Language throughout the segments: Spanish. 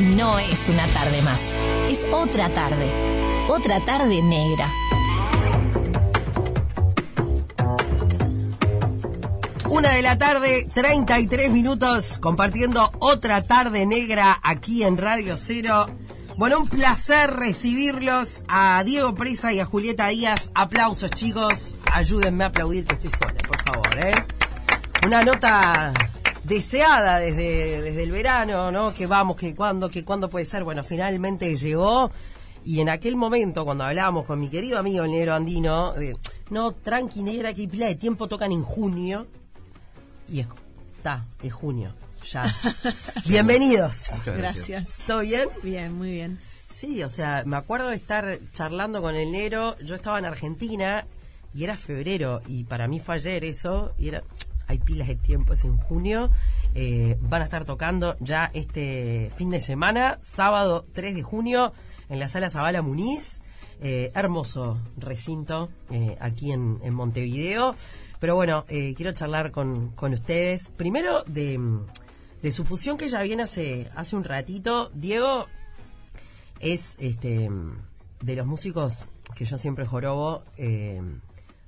no es una tarde más, es otra tarde, otra tarde negra. Una de la tarde, 33 minutos, compartiendo otra tarde negra aquí en Radio Cero. Bueno, un placer recibirlos a Diego Presa y a Julieta Díaz. Aplausos, chicos. Ayúdenme a aplaudir que estoy sola, por favor, ¿eh? Una nota deseada desde, desde el verano, ¿no? Que vamos, que cuándo, que cuándo puede ser. Bueno, finalmente llegó. Y en aquel momento, cuando hablábamos con mi querido amigo el negro andino, eh, no, tranqui negra, que pila de tiempo tocan en junio. Y es, está, es junio, ya. Bienvenidos. Gracias. ¿Todo bien? Bien, muy bien. Sí, o sea, me acuerdo de estar charlando con el negro. Yo estaba en Argentina y era febrero. Y para mí fue ayer eso. Y era. Hay pilas de tiempo, es en junio. Eh, van a estar tocando ya este fin de semana, sábado 3 de junio, en la sala Zabala Muniz. Eh, hermoso recinto eh, aquí en, Montevideo. Pero bueno, quiero charlar con, con ustedes. Primero de, de su fusión que ya viene hace, hace un ratito. Diego es este de los músicos que yo siempre jorobo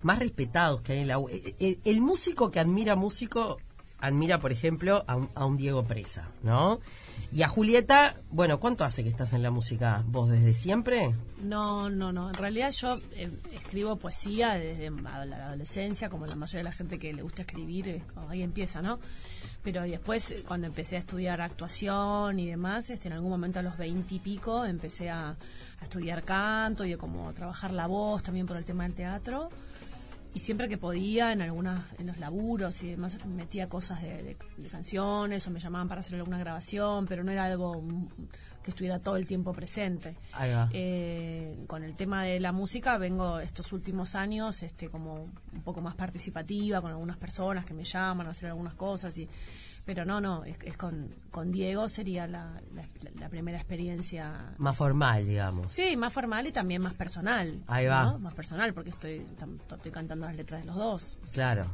más respetados que hay en la U. El, el- el músico que admira músico admira, por ejemplo, a un, a un Diego Presa, ¿no? Y a Julieta, bueno, ¿cuánto hace que estás en la música vos desde siempre? No, no, no. En realidad yo eh, escribo poesía desde la adolescencia, como la mayoría de la gente que le gusta escribir, ahí empieza, ¿no? Pero después, eh, cuando empecé a estudiar actuación y demás, este, en algún momento a los veinte y pico empecé a, a estudiar canto y a como trabajar la voz también por el tema del teatro. Y siempre que podía, en algunas, en los laburos y demás, metía cosas de, de- de canciones o me llamaban para hacer alguna grabación, pero no era algo que estuviera todo el tiempo presente. Ahí va. Eh, con el tema de la música vengo estos últimos años este como un poco más participativa con algunas personas que me llaman a hacer algunas cosas y pero no no es, es con, con Diego sería la, la- la primera experiencia Más formal, digamos. sí más formal y también más personal Ahí va. ¿no? más personal porque estoy tam- estoy cantando las letras de los dos Claro.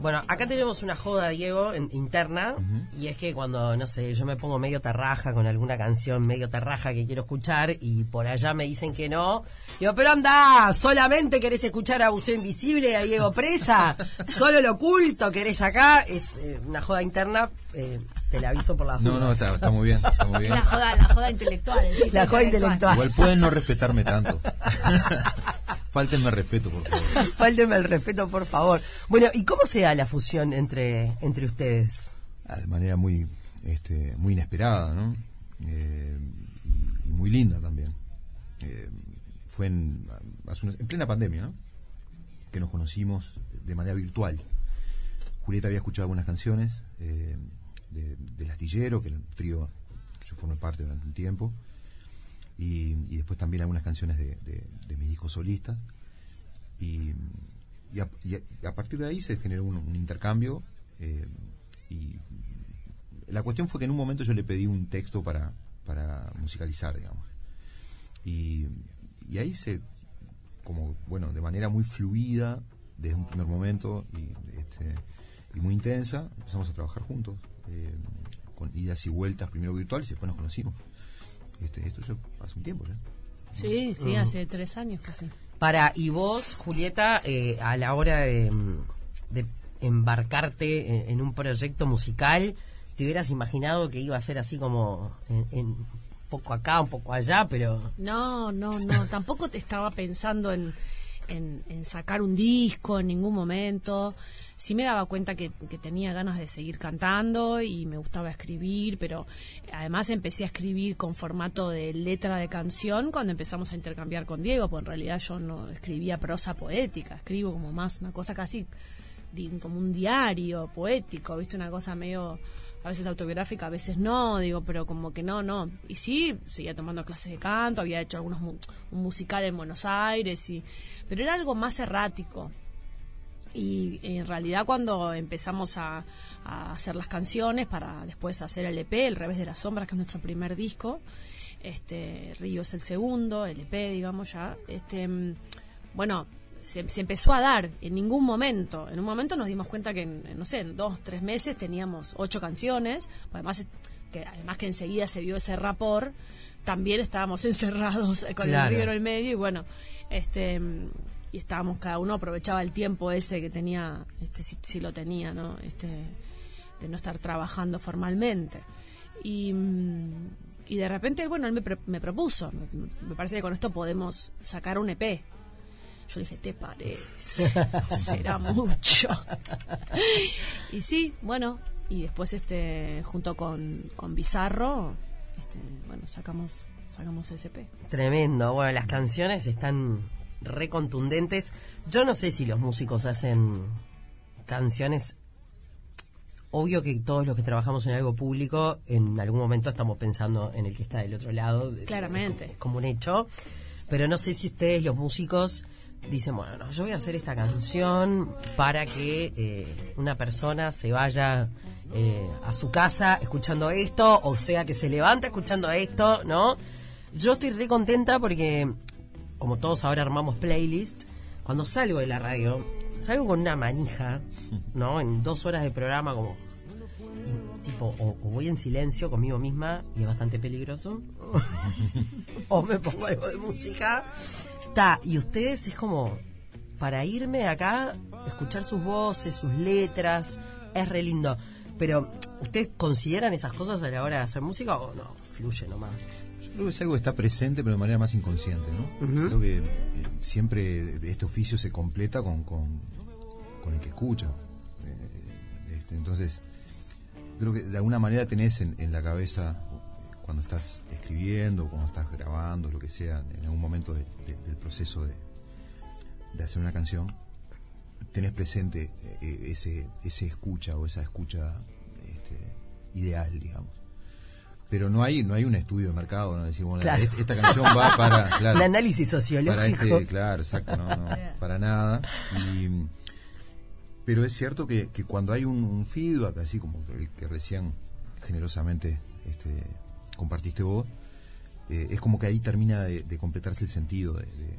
Bueno, acá tenemos una joda, Diego, en- interna, y es que cuando, no sé, yo me pongo medio tarraja con alguna canción medio tarraja que quiero escuchar y por allá me dicen que no, digo, pero anda, solamente querés escuchar a Buceo Invisible y a Diego Presa, solo lo oculto querés acá, es eh, una joda interna, eh, te la aviso por las No, no, está, está muy bien, está muy bien. la joda la joda intelectual el La joda intelectual. Igual pueden no respetarme tanto. Fáltenme respeto, por favor. Fálteme el respeto, por favor. Bueno, ¿y cómo se da la fusión entre, entre ustedes? Ah, de manera muy, este, muy inesperada, ¿no? Eh, y, muy linda también. Eh, fue en, en plena pandemia, ¿no? Que nos conocimos de manera virtual. Julieta había escuchado algunas canciones eh, de, del Astillero, que era un trío que yo formé parte durante un tiempo. Y, y después también algunas canciones de, de- de mis discos solistas. Y, a, partir de ahí se generó un, un intercambio. y la cuestión fue que en un momento yo le pedí un texto para, para musicalizar, digamos. Y, y ahí se, como, bueno, de manera muy fluida, desde un primer momento y, este, y muy intensa, empezamos a trabajar juntos, eh, con idas y vueltas, primero virtuales y después nos conocimos. Este, esto ya hace un tiempo ya. sí sí hace tres años casi Para, y vos, Julieta, eh, a la hora de, mm, de embarcarte en, en un proyecto musical, ¿te hubieras imaginado que iba a ser así como en, en un poco acá, un poco allá, pero... No, no, no, tampoco te estaba pensando en, en, en sacar un disco en ningún momento. Sí me daba cuenta que, que tenía ganas de seguir cantando y me gustaba escribir, pero además empecé a escribir con formato de letra de canción cuando empezamos a intercambiar con Diego, porque en realidad yo no escribía prosa poética, escribo como más una cosa casi como un diario poético, ¿viste? Una cosa medio a veces autobiográfica, a veces no, digo, pero como que no, no. Y sí, seguía tomando clases de canto, había hecho algunos mu- un musical en Buenos Aires, y pero era algo más errático. Y en realidad cuando empezamos a, a hacer las canciones para después hacer el EP, El Revés de las Sombras, que es nuestro primer disco, este Río es el segundo, el EP, digamos ya, este mm, bueno, se, se empezó a dar en ningún momento. En un momento nos dimos cuenta que, en, no sé, en dos, tres meses teníamos ocho canciones. Además, que además que enseguida se vio ese rapor, también estábamos encerrados con Claro. el río en el medio y bueno, este y estábamos cada uno aprovechaba el tiempo ese que tenía, este si, si lo tenía, ¿no? Este de no estar trabajando formalmente. Y, mm, y de repente, bueno, él me, me propuso, me, me parece que con esto podemos sacar un EP. Yo le dije, ¿te parece? Será mucho. y sí, bueno, y después este junto con, con Bizarro, este, bueno, sacamos sacamos EP. Tremendo. Bueno, las canciones están re contundentes. Yo no sé si los músicos hacen canciones. Obvio que todos los que trabajamos en algo público, en algún momento estamos pensando en el que está del otro lado. Claramente. Es como un hecho. Pero no sé si ustedes, los músicos, dicen, bueno, no, yo voy a hacer esta canción para que eh, una persona se vaya eh, a su casa escuchando esto, o sea, que se levanta escuchando esto, ¿no? Yo estoy re contenta porque, como todos ahora armamos playlist, cuando salgo de la radio, salgo con una manija, ¿no? En dos horas de programa, como. tipo, o voy en silencio conmigo misma, y es bastante peligroso, o me pongo algo de música. Ta, y ustedes es como. Para irme de acá, escuchar sus voces, sus letras, es re lindo. Pero, ¿ustedes consideran esas cosas a la hora de hacer música o no? Fluye nomás. Yo creo que es algo que está presente, pero de manera más inconsciente, ¿no? Creo que eh, siempre este oficio se completa con, con, con el que escucha. Eh, este, entonces, creo que de alguna manera tenés en, en la cabeza, cuando estás escribiendo, cuando estás grabando, lo que sea, en algún momento de- de- del proceso de, de hacer una canción, tenés presente eh, ese, ese escucha o esa escucha este, ideal, digamos pero no hay no hay un estudio de mercado no decir bueno Claro. este- esta canción va para claro, Un análisis sociológico. para este claro exacto no, no, para nada y, pero es cierto que, que cuando hay un, un feedback así como el que recién generosamente este, compartiste vos eh, es como que ahí termina de, de completarse el sentido de, de-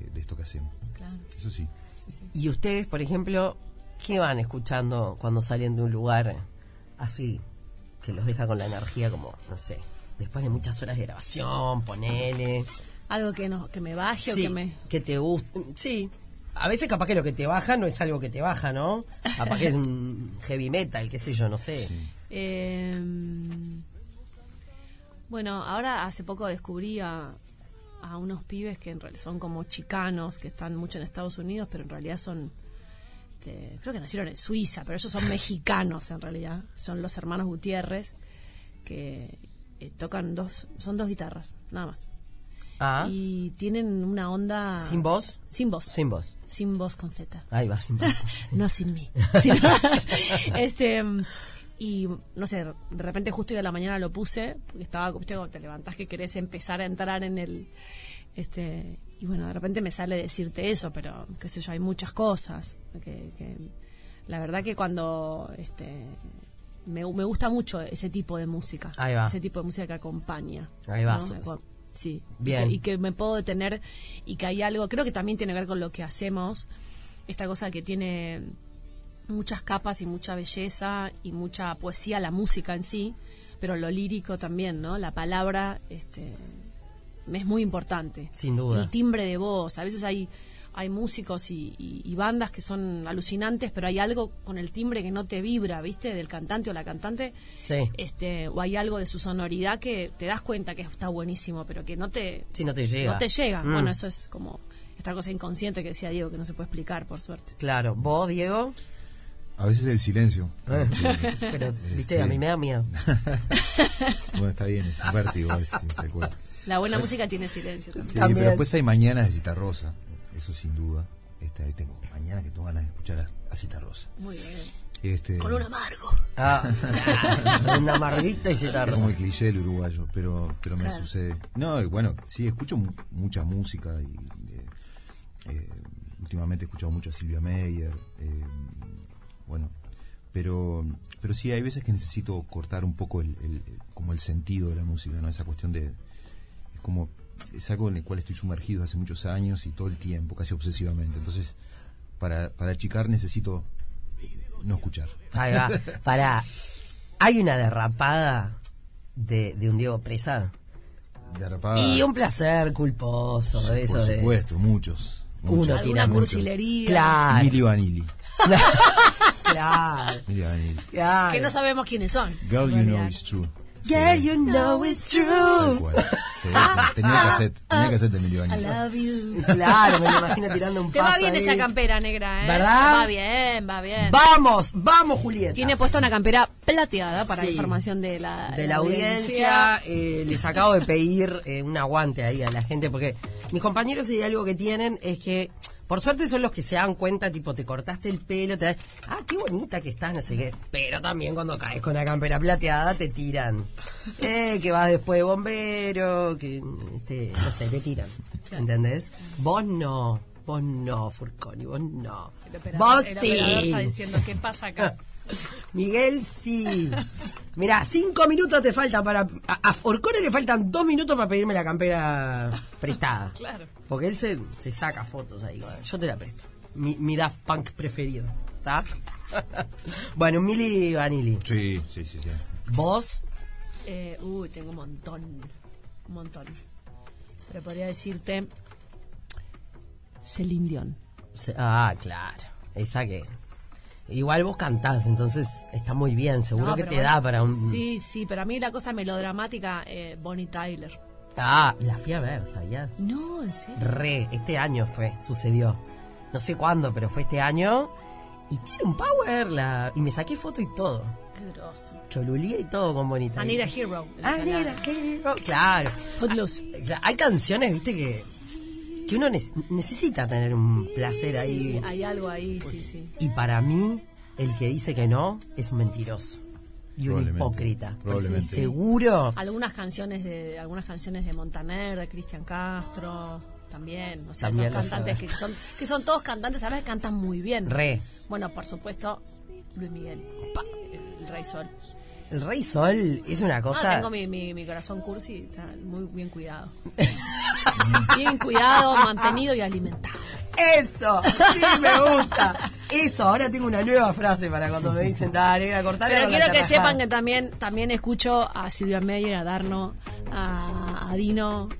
de- de esto que hacemos Claro. eso sí Y ustedes, por ejemplo, ¿qué van escuchando cuando salen de un lugar así, que los deja con la energía como, no sé, después de muchas horas de grabación, ponele? Algo que no que me baje Sí, o que me que te guste. Sí. A veces capaz que lo que te baja no es algo que te baja, ¿no? Capaz que es un heavy metal, qué sé yo, no sé. Sí. Eh, bueno, ahora hace poco descubrí a, a unos pibes que en realidad son como chicanos, que están mucho en Estados Unidos, pero en realidad son, este, creo que nacieron en Suiza, pero ellos son mexicanos en realidad. Son los hermanos Gutiérrez, que eh, tocan dos, son dos guitarras, nada más. Ah, Y tienen una onda... ¿Sin voz? Sin voz. sin voz. Sin voz con Z. Ahí va, sin voz. no sin mí. Sino- este y no sé, de repente justo hoy de la mañana lo puse, porque estaba, viste, cuando te levantás que querés empezar a entrar en el este y bueno, de repente me sale decirte eso, pero qué sé yo, hay muchas cosas que, que la verdad que cuando este me, me gusta mucho ese tipo de música. Ahí va. Ese tipo de música que acompaña. Ahí va. ¿no? Sí. Bien. Y que, y que me puedo detener y que hay algo, creo que también tiene que ver con lo que hacemos, esta cosa que tiene muchas capas y mucha belleza y mucha poesía, la música en sí, pero lo lírico también, ¿no? La palabra este, es muy importante. Sin duda. El timbre de voz. A veces hay, hay músicos y, y- y bandas que son alucinantes, pero hay algo con el timbre que no te vibra, ¿viste? Del cantante o la cantante. Sí. Este, o hay algo de su sonoridad que te das cuenta que está buenísimo, pero que no te, Si no te llega. no te llega. Mm. Bueno, eso es como esta cosa inconsciente que decía Diego, que no se puede explicar, por suerte. Claro. ¿Vos, Diego? A veces el silencio Pero, viste, sí. a mí me da miedo. bueno está bien es un vértigo es. La buena música tiene silencio también. Sí, También. pero después hay mañanas de Cita Rosa, eso sin duda. Este, ahí tengo mañana que tengo ganas de escuchar a, a Cita Rosa. Muy bien. Este, Con un amargo. Ah, una amarguita y se es tarda. como el cliché del uruguayo, pero pero me Claro. sucede. No, y bueno, sí, escucho mu- mucha música y eh, eh, últimamente he escuchado mucho a Silvia Meyer, eh, bueno, pero pero sí hay veces que necesito cortar un poco el, el- el- como el sentido de la música, ¿no? Esa cuestión de es como es algo en el cual estoy sumergido hace muchos años y todo el tiempo, casi obsesivamente. Entonces, para para achicar necesito eh, no escuchar. Ahí va. Para. Hay una derrapada de, de un Diego Presa? De arrapada. Y un placer culposo, de eso Por de... supuesto, muchos. Uno tiene cursilería. Claro, Milli Vanilli. claro, Vanilli. claro. Que no sabemos quiénes son. Girl, you know it's true. Girl, you know it's true. cual. Sí, sí. Tenía cassette, tenía cassette de Milli I love you. Claro, me lo imagino tirando un Te paso va bien ahí. esa campera negra, ¿eh? ¿Verdad? Va bien, va bien. Vamos, vamos, Julieta. Tiene puesta una campera plateada para Sí. información de la, de la audiencia, eh, les acabo de pedir eh, un aguante ahí a la gente porque mis compañeros y algo que tienen es que por suerte son los que se dan cuenta, tipo, te cortaste el pelo, te ah, qué bonita que estás, no sé qué. Pero también cuando caes con la campera plateada te tiran. Eh, que vas después de bombero, que, este, no sé, te tiran. ¿Entendés? Vos no, vos no, Furconi, vos no. El operador, Vos el operador está sí. diciendo, ¿qué pasa acá? Miguel, sí. Mirá, cinco minutos te faltan para. A, a le faltan dos minutos para pedirme la campera prestada. Claro. Porque él se, se saca fotos ahí. con- Yo te la presto. Mi, mi Daft Punk preferido. ¿Está? bueno, Mili Vanilli. Sí, sí, sí, sí. Vos, Eh, uy, tengo un montón. Un montón. Pero podría decirte. Celine Dion. ah, claro. Esa que. Igual vos cantás, entonces está muy bien. Seguro No, que te bueno, da para un. Sí, sí, pero a mí la cosa melodramática, eh, Bonnie Tyler. Ah, la fui a ver, ¿sabías? No, en serio. Re, este año fue, sucedió. No sé cuándo, pero fue este año. Y tiene un power, la... y me saqué foto y todo. Qué grosso. Cholulía y todo con bonita. Anita Hero. Ah, mira, qué Claro. Footloose. Claro, Hay canciones, viste, que, que uno necesita tener un placer ahí. Sí, sí, hay algo ahí, sí, sí. Y para mí, el que dice que no es un mentiroso. Y un hipócrita. probablemente. Seguro. Algunas canciones de algunas canciones de Montaner, de Cristian Castro, también, o sea, También cantantes que son que son todos cantantes, a veces cantan muy bien. Re. Bueno, por supuesto, Luis Miguel, el, el Rey Sol. El Rey Sol es una Ah, cosa. tengo mi, mi, mi corazón cursi, está muy bien cuidado. bien cuidado, mantenido y alimentado. Eso, sí me gusta. Eso, ahora tengo una nueva frase para cuando me dicen, dale, a cortar. Pero quiero que sepan que también también escucho a Silvia Meyer, a Darno, a, a Dino.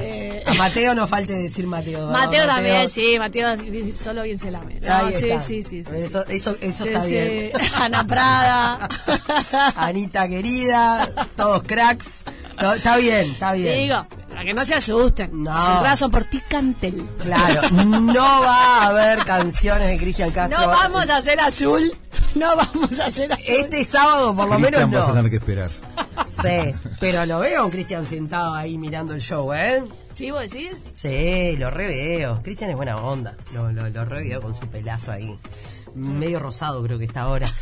eh, A Mateo no falte decir Mateo. ¿no? Mateo también, sí, Mateo solo bien se lame. No, Ahí sí, está. sí, sí, sí. Eso, eso, eso Sí, está sí. bien. Ana Prada. Anita querida, todos cracks. No, está bien, está bien. Digo, para que no se asusten. No. Las entradas son por Ticantel. Claro, no va a haber canciones de Cristian Castro. No vamos a hacer azul. No vamos a hacer azul. Este sábado por lo menos Cristian vas a no. tener que esperar. Sí, pero lo veo a un Cristian sentado ahí mirando el show, ¿eh? ¿Sí vos decís? Sí, lo reveo. Cristian es buena onda. Lo, lo, lo reveo con su pelazo ahí. Medio rosado creo que está ahora.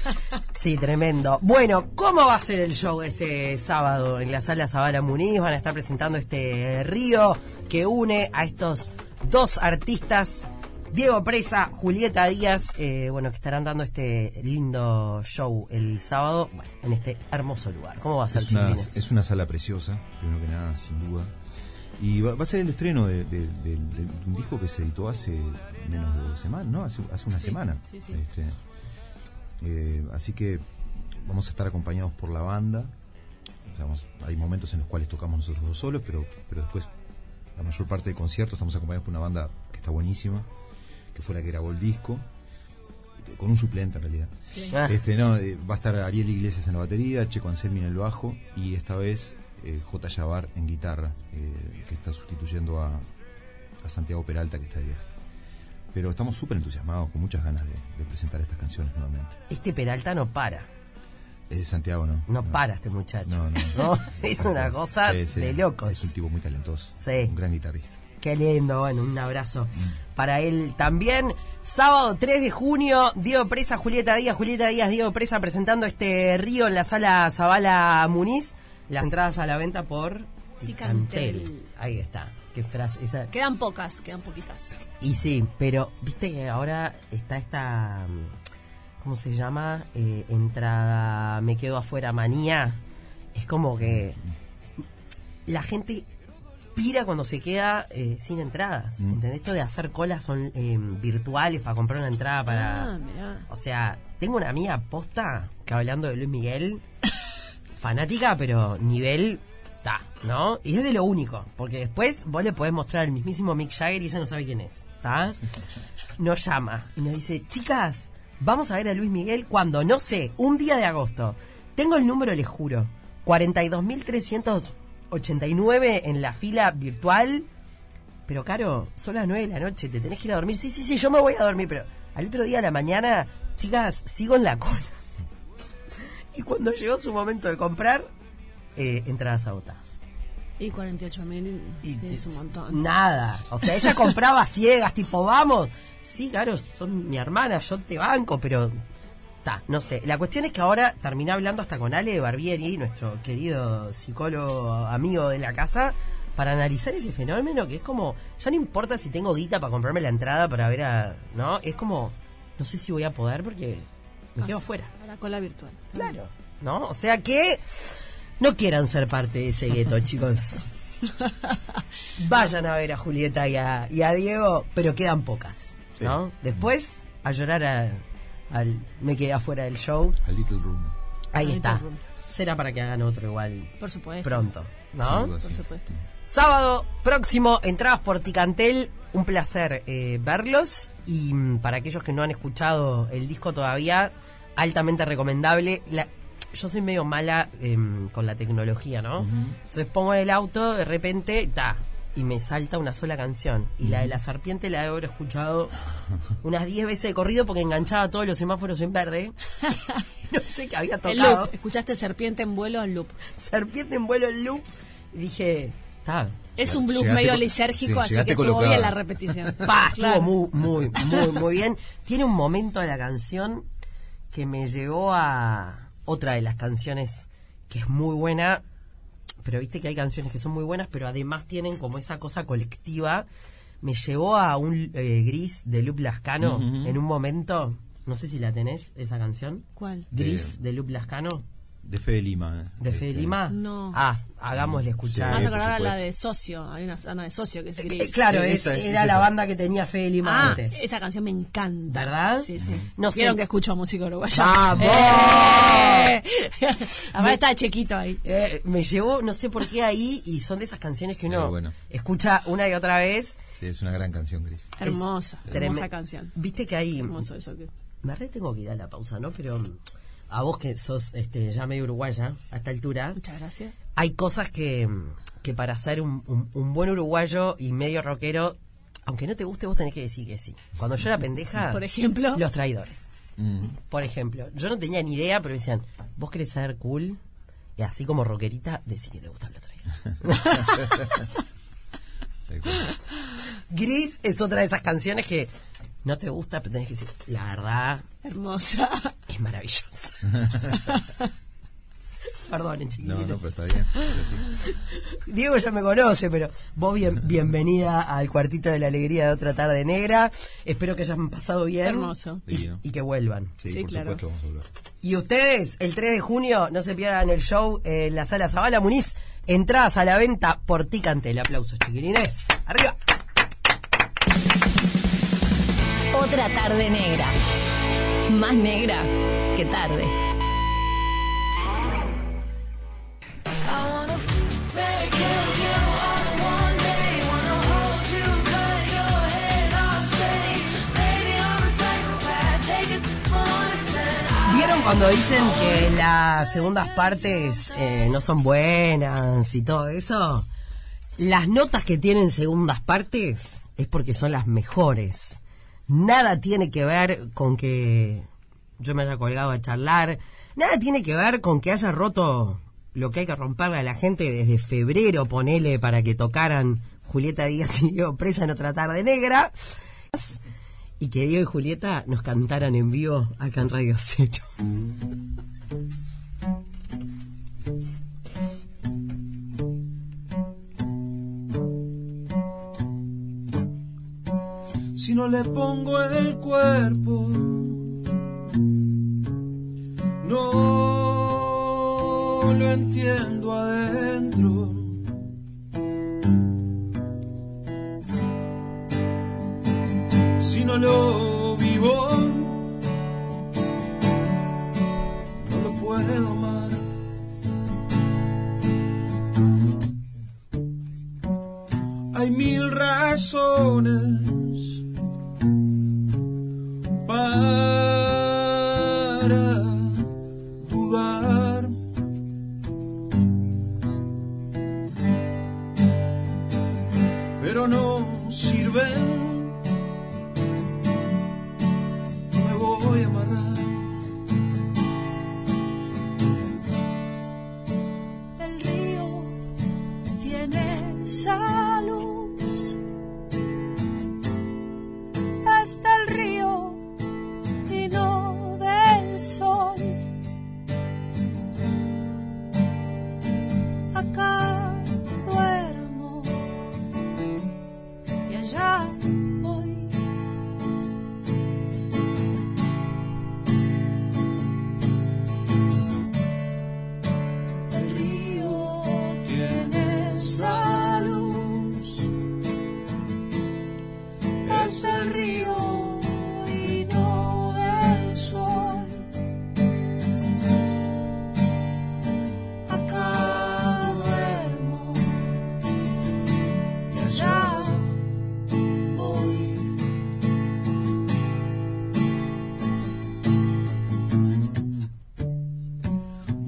Sí, tremendo. Bueno, ¿cómo va a ser el show este sábado en la sala Zabala Muniz? Van a estar presentando este río que une a estos dos artistas, Diego Presa, Julieta Díaz, eh, bueno, que estarán dando este lindo show el sábado, bueno, en este hermoso lugar. ¿Cómo va a ser, Es una, es una sala preciosa, primero que nada, sin duda. Y va, va a ser el estreno de, de- de- de un disco que se editó hace menos de dos semanas, ¿no? Hace, hace una Sí, semana. sí, sí. Este, eh, así que vamos a estar acompañados por la banda. Hay momentos en los cuales tocamos nosotros dos solos, pero, pero después la mayor parte del concierto estamos acompañados por una banda que está buenísima, que fue la que grabó el disco, con un suplente en realidad. Ah. Este, no, eh, va a estar Ariel Iglesias en la batería, Checo Anselmi en el bajo y esta vez eh, J. Yavar en guitarra, eh, que está sustituyendo a, a Santiago Peralta que está de viaje. Pero estamos súper entusiasmados, con muchas ganas de, de presentar estas canciones nuevamente. Este Peralta no para. Eh, Santiago no. No para este muchacho. No, no. No, es una cosa Sí, sí, de locos. Es un tipo muy talentoso. Sí. Un gran guitarrista. Qué lindo, bueno, un abrazo para él también. Sábado 3 de junio, Diego Presa, Julieta Díaz, Julieta Díaz, Diego Presa presentando este río en la sala Zabala Muniz. Las entradas a la venta por Ticantel. Ticantel. Ahí está. Qué frase. Esa. Quedan pocas, quedan poquitas. Y sí, pero viste que ahora está esta. mm, ¿Cómo se llama? Eh, entrada Me quedo afuera manía. Es como que. La gente pira cuando se queda eh, sin entradas. ¿Entendés? Esto de hacer colas son eh, virtuales para comprar una entrada para. Ah, mirá. O sea, tengo una amiga posta que hablando de Luis Miguel. Fanática, pero nivel ta, ¿no? Y es de lo único, porque después vos le podés mostrar al mismísimo Mick Jagger y ella no sabe quién es, ¿está? Nos llama y nos dice, chicas, vamos a ver a Luis Miguel cuando, no sé, un día de agosto. Tengo el número, les juro, 42.389 en la fila virtual. Pero, Caro, son las 9 de la noche, te tenés que ir a dormir. Sí, sí, sí, yo me voy a dormir, pero al otro día a la mañana, chicas, sigo en la cola. Y cuando llegó su momento de comprar, eh, entradas agotadas. Y 48 mil Y es un montón. Nada. O sea, ella compraba ciegas, tipo, vamos. Sí, claro, son mi hermana, yo te banco, pero. Ta, no sé. La cuestión es que ahora terminé hablando hasta con Ale Barbieri, nuestro querido psicólogo amigo de la casa, para analizar ese fenómeno que es como. Ya no importa si tengo guita para comprarme la entrada para ver a. ¿No? Es como. No sé si voy a poder porque me quedo afuera. La cola virtual. Claro. ¿No? O sea que. No quieran ser parte de ese gueto, chicos. Vayan a ver a Julieta y a, y a Diego, pero quedan pocas, ¿no? Después, a llorar a- al... Me quedé afuera del show. A Little Room. Ahí está. Room. Será para que hagan otro igual Por supuesto. pronto, ¿no? Por supuesto. Sábado próximo, entradas por Ticantel. Un placer eh, verlos. Y mm, para aquellos que no han escuchado el disco todavía, altamente recomendable. La- yo soy medio mala em, con la tecnología, ¿no? Entonces pongo el auto, de repente, ta, y me salta una sola canción. Y la de la serpiente la debo haber escuchado unas 10 veces de corrido porque enganchaba todos los semáforos en verde. no sé qué había tocado. Escuchaste serpiente en vuelo en loop. serpiente en vuelo en loop. Y dije, está. Es un blues Llegaste medio co- lisérgico, sí, así que estuvo colocada. bien la repetición. Pa, Claro. estuvo muy, muy, muy, muy bien. Tiene un momento de la canción que me llevó a otra de las canciones que es muy buena. Pero viste que hay canciones que son muy buenas, pero además tienen como esa cosa colectiva. Me llevó a un eh, gris de Lup Lascano en un momento. No sé si la tenés, esa canción. ¿Cuál? Gris de Lup Lascano. De Fede Lima. eh. ¿De Fede Este, Lima? No. Ah, hagámosle escuchar. Sí, a acordar a la de Socio. Hay una, una de Socio que es Eh, gris. claro, Eh, es- esa es- era es la banda que tenía Fede Lima Ah, antes. esa canción me encanta. ¿Verdad? Sí, sí. No sé. Que escucho música uruguaya. ¡Vamos! ¡Eh! Además está chiquito ahí. Eh, me llevó, no sé por qué ahí, y son de esas canciones que uno bueno. escucha una y otra vez. Sí, es una gran canción, Gris. Es Hermosa, hermosa canción. Viste que hay. Hermoso eso. Que... Me re tengo que ir a la pausa, ¿no? Pero a vos que sos este, ya medio uruguaya a esta altura, Muchas gracias. hay cosas que, que para ser un, un- un buen uruguayo y medio rockero, aunque no te guste, vos tenés que decir que sí. Cuando yo era pendeja. Por ejemplo. Los traidores. Mm. Por ejemplo, yo no tenía ni idea, pero me decían, vos querés ser cool, y así como rockerita, decí que te gustan los traidores. Gris es otra de esas canciones que no te gusta, pero tenés que decir, la verdad, Hermosa. es maravillosa. Perdonen, chiquilines. No, no, pero está bien. Es. Diego ya me conoce, pero vos bien, bienvenida al cuartito de la alegría de otra tarde negra. Espero que hayan pasado bien. Hermoso. Y, que vuelvan. Sí, Sí, por claro. supuesto vamos a hablar. Y ustedes, el 3 de junio, no se pierdan el show en la sala Zabala Muniz. Entradas a la venta por Ticantel. Aplausos, chiquilines. Arriba. Otra tarde negra. Más negra que tarde. ¿Vieron cuando dicen que las segundas partes eh, no son buenas y todo eso? Las notas que tienen segundas partes es porque son las mejores. Nada tiene que ver con que yo me haya colgado a charlar. Nada tiene que ver con que haya roto lo que hay que romperle a la gente desde febrero, ponele, para que tocaran Julieta Díaz y yo presa en otra tarde negra. Y que Diego y Julieta nos cantaran en vivo acá en Radio Cero. si no le pongo el cuerpo. No lo entiendo adentro. Si no lo vivo, no lo puedo amar. Hay mil razones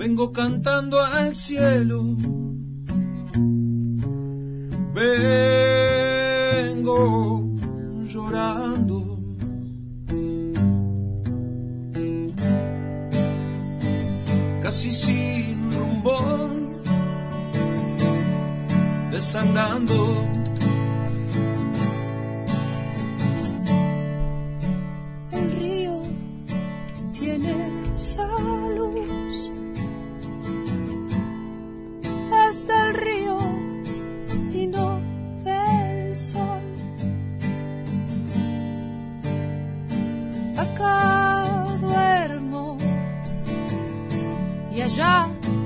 Vengo cantando al cielo. Vengo llorando. Casi sin rumbo. Desandando. Y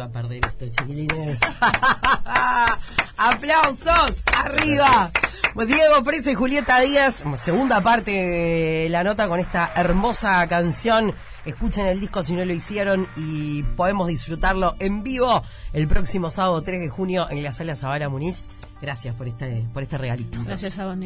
iba a perder esto, chiquilines. ¡Aplausos! ¡Arriba! Diego Presa y Julieta Díaz, segunda parte de la nota con esta hermosa canción. Escuchen el disco si no lo hicieron y podemos disfrutarlo en vivo el próximo sábado 3 de junio en la sala Zabala Muniz. Gracias por este, por este regalito. Gracias a vos.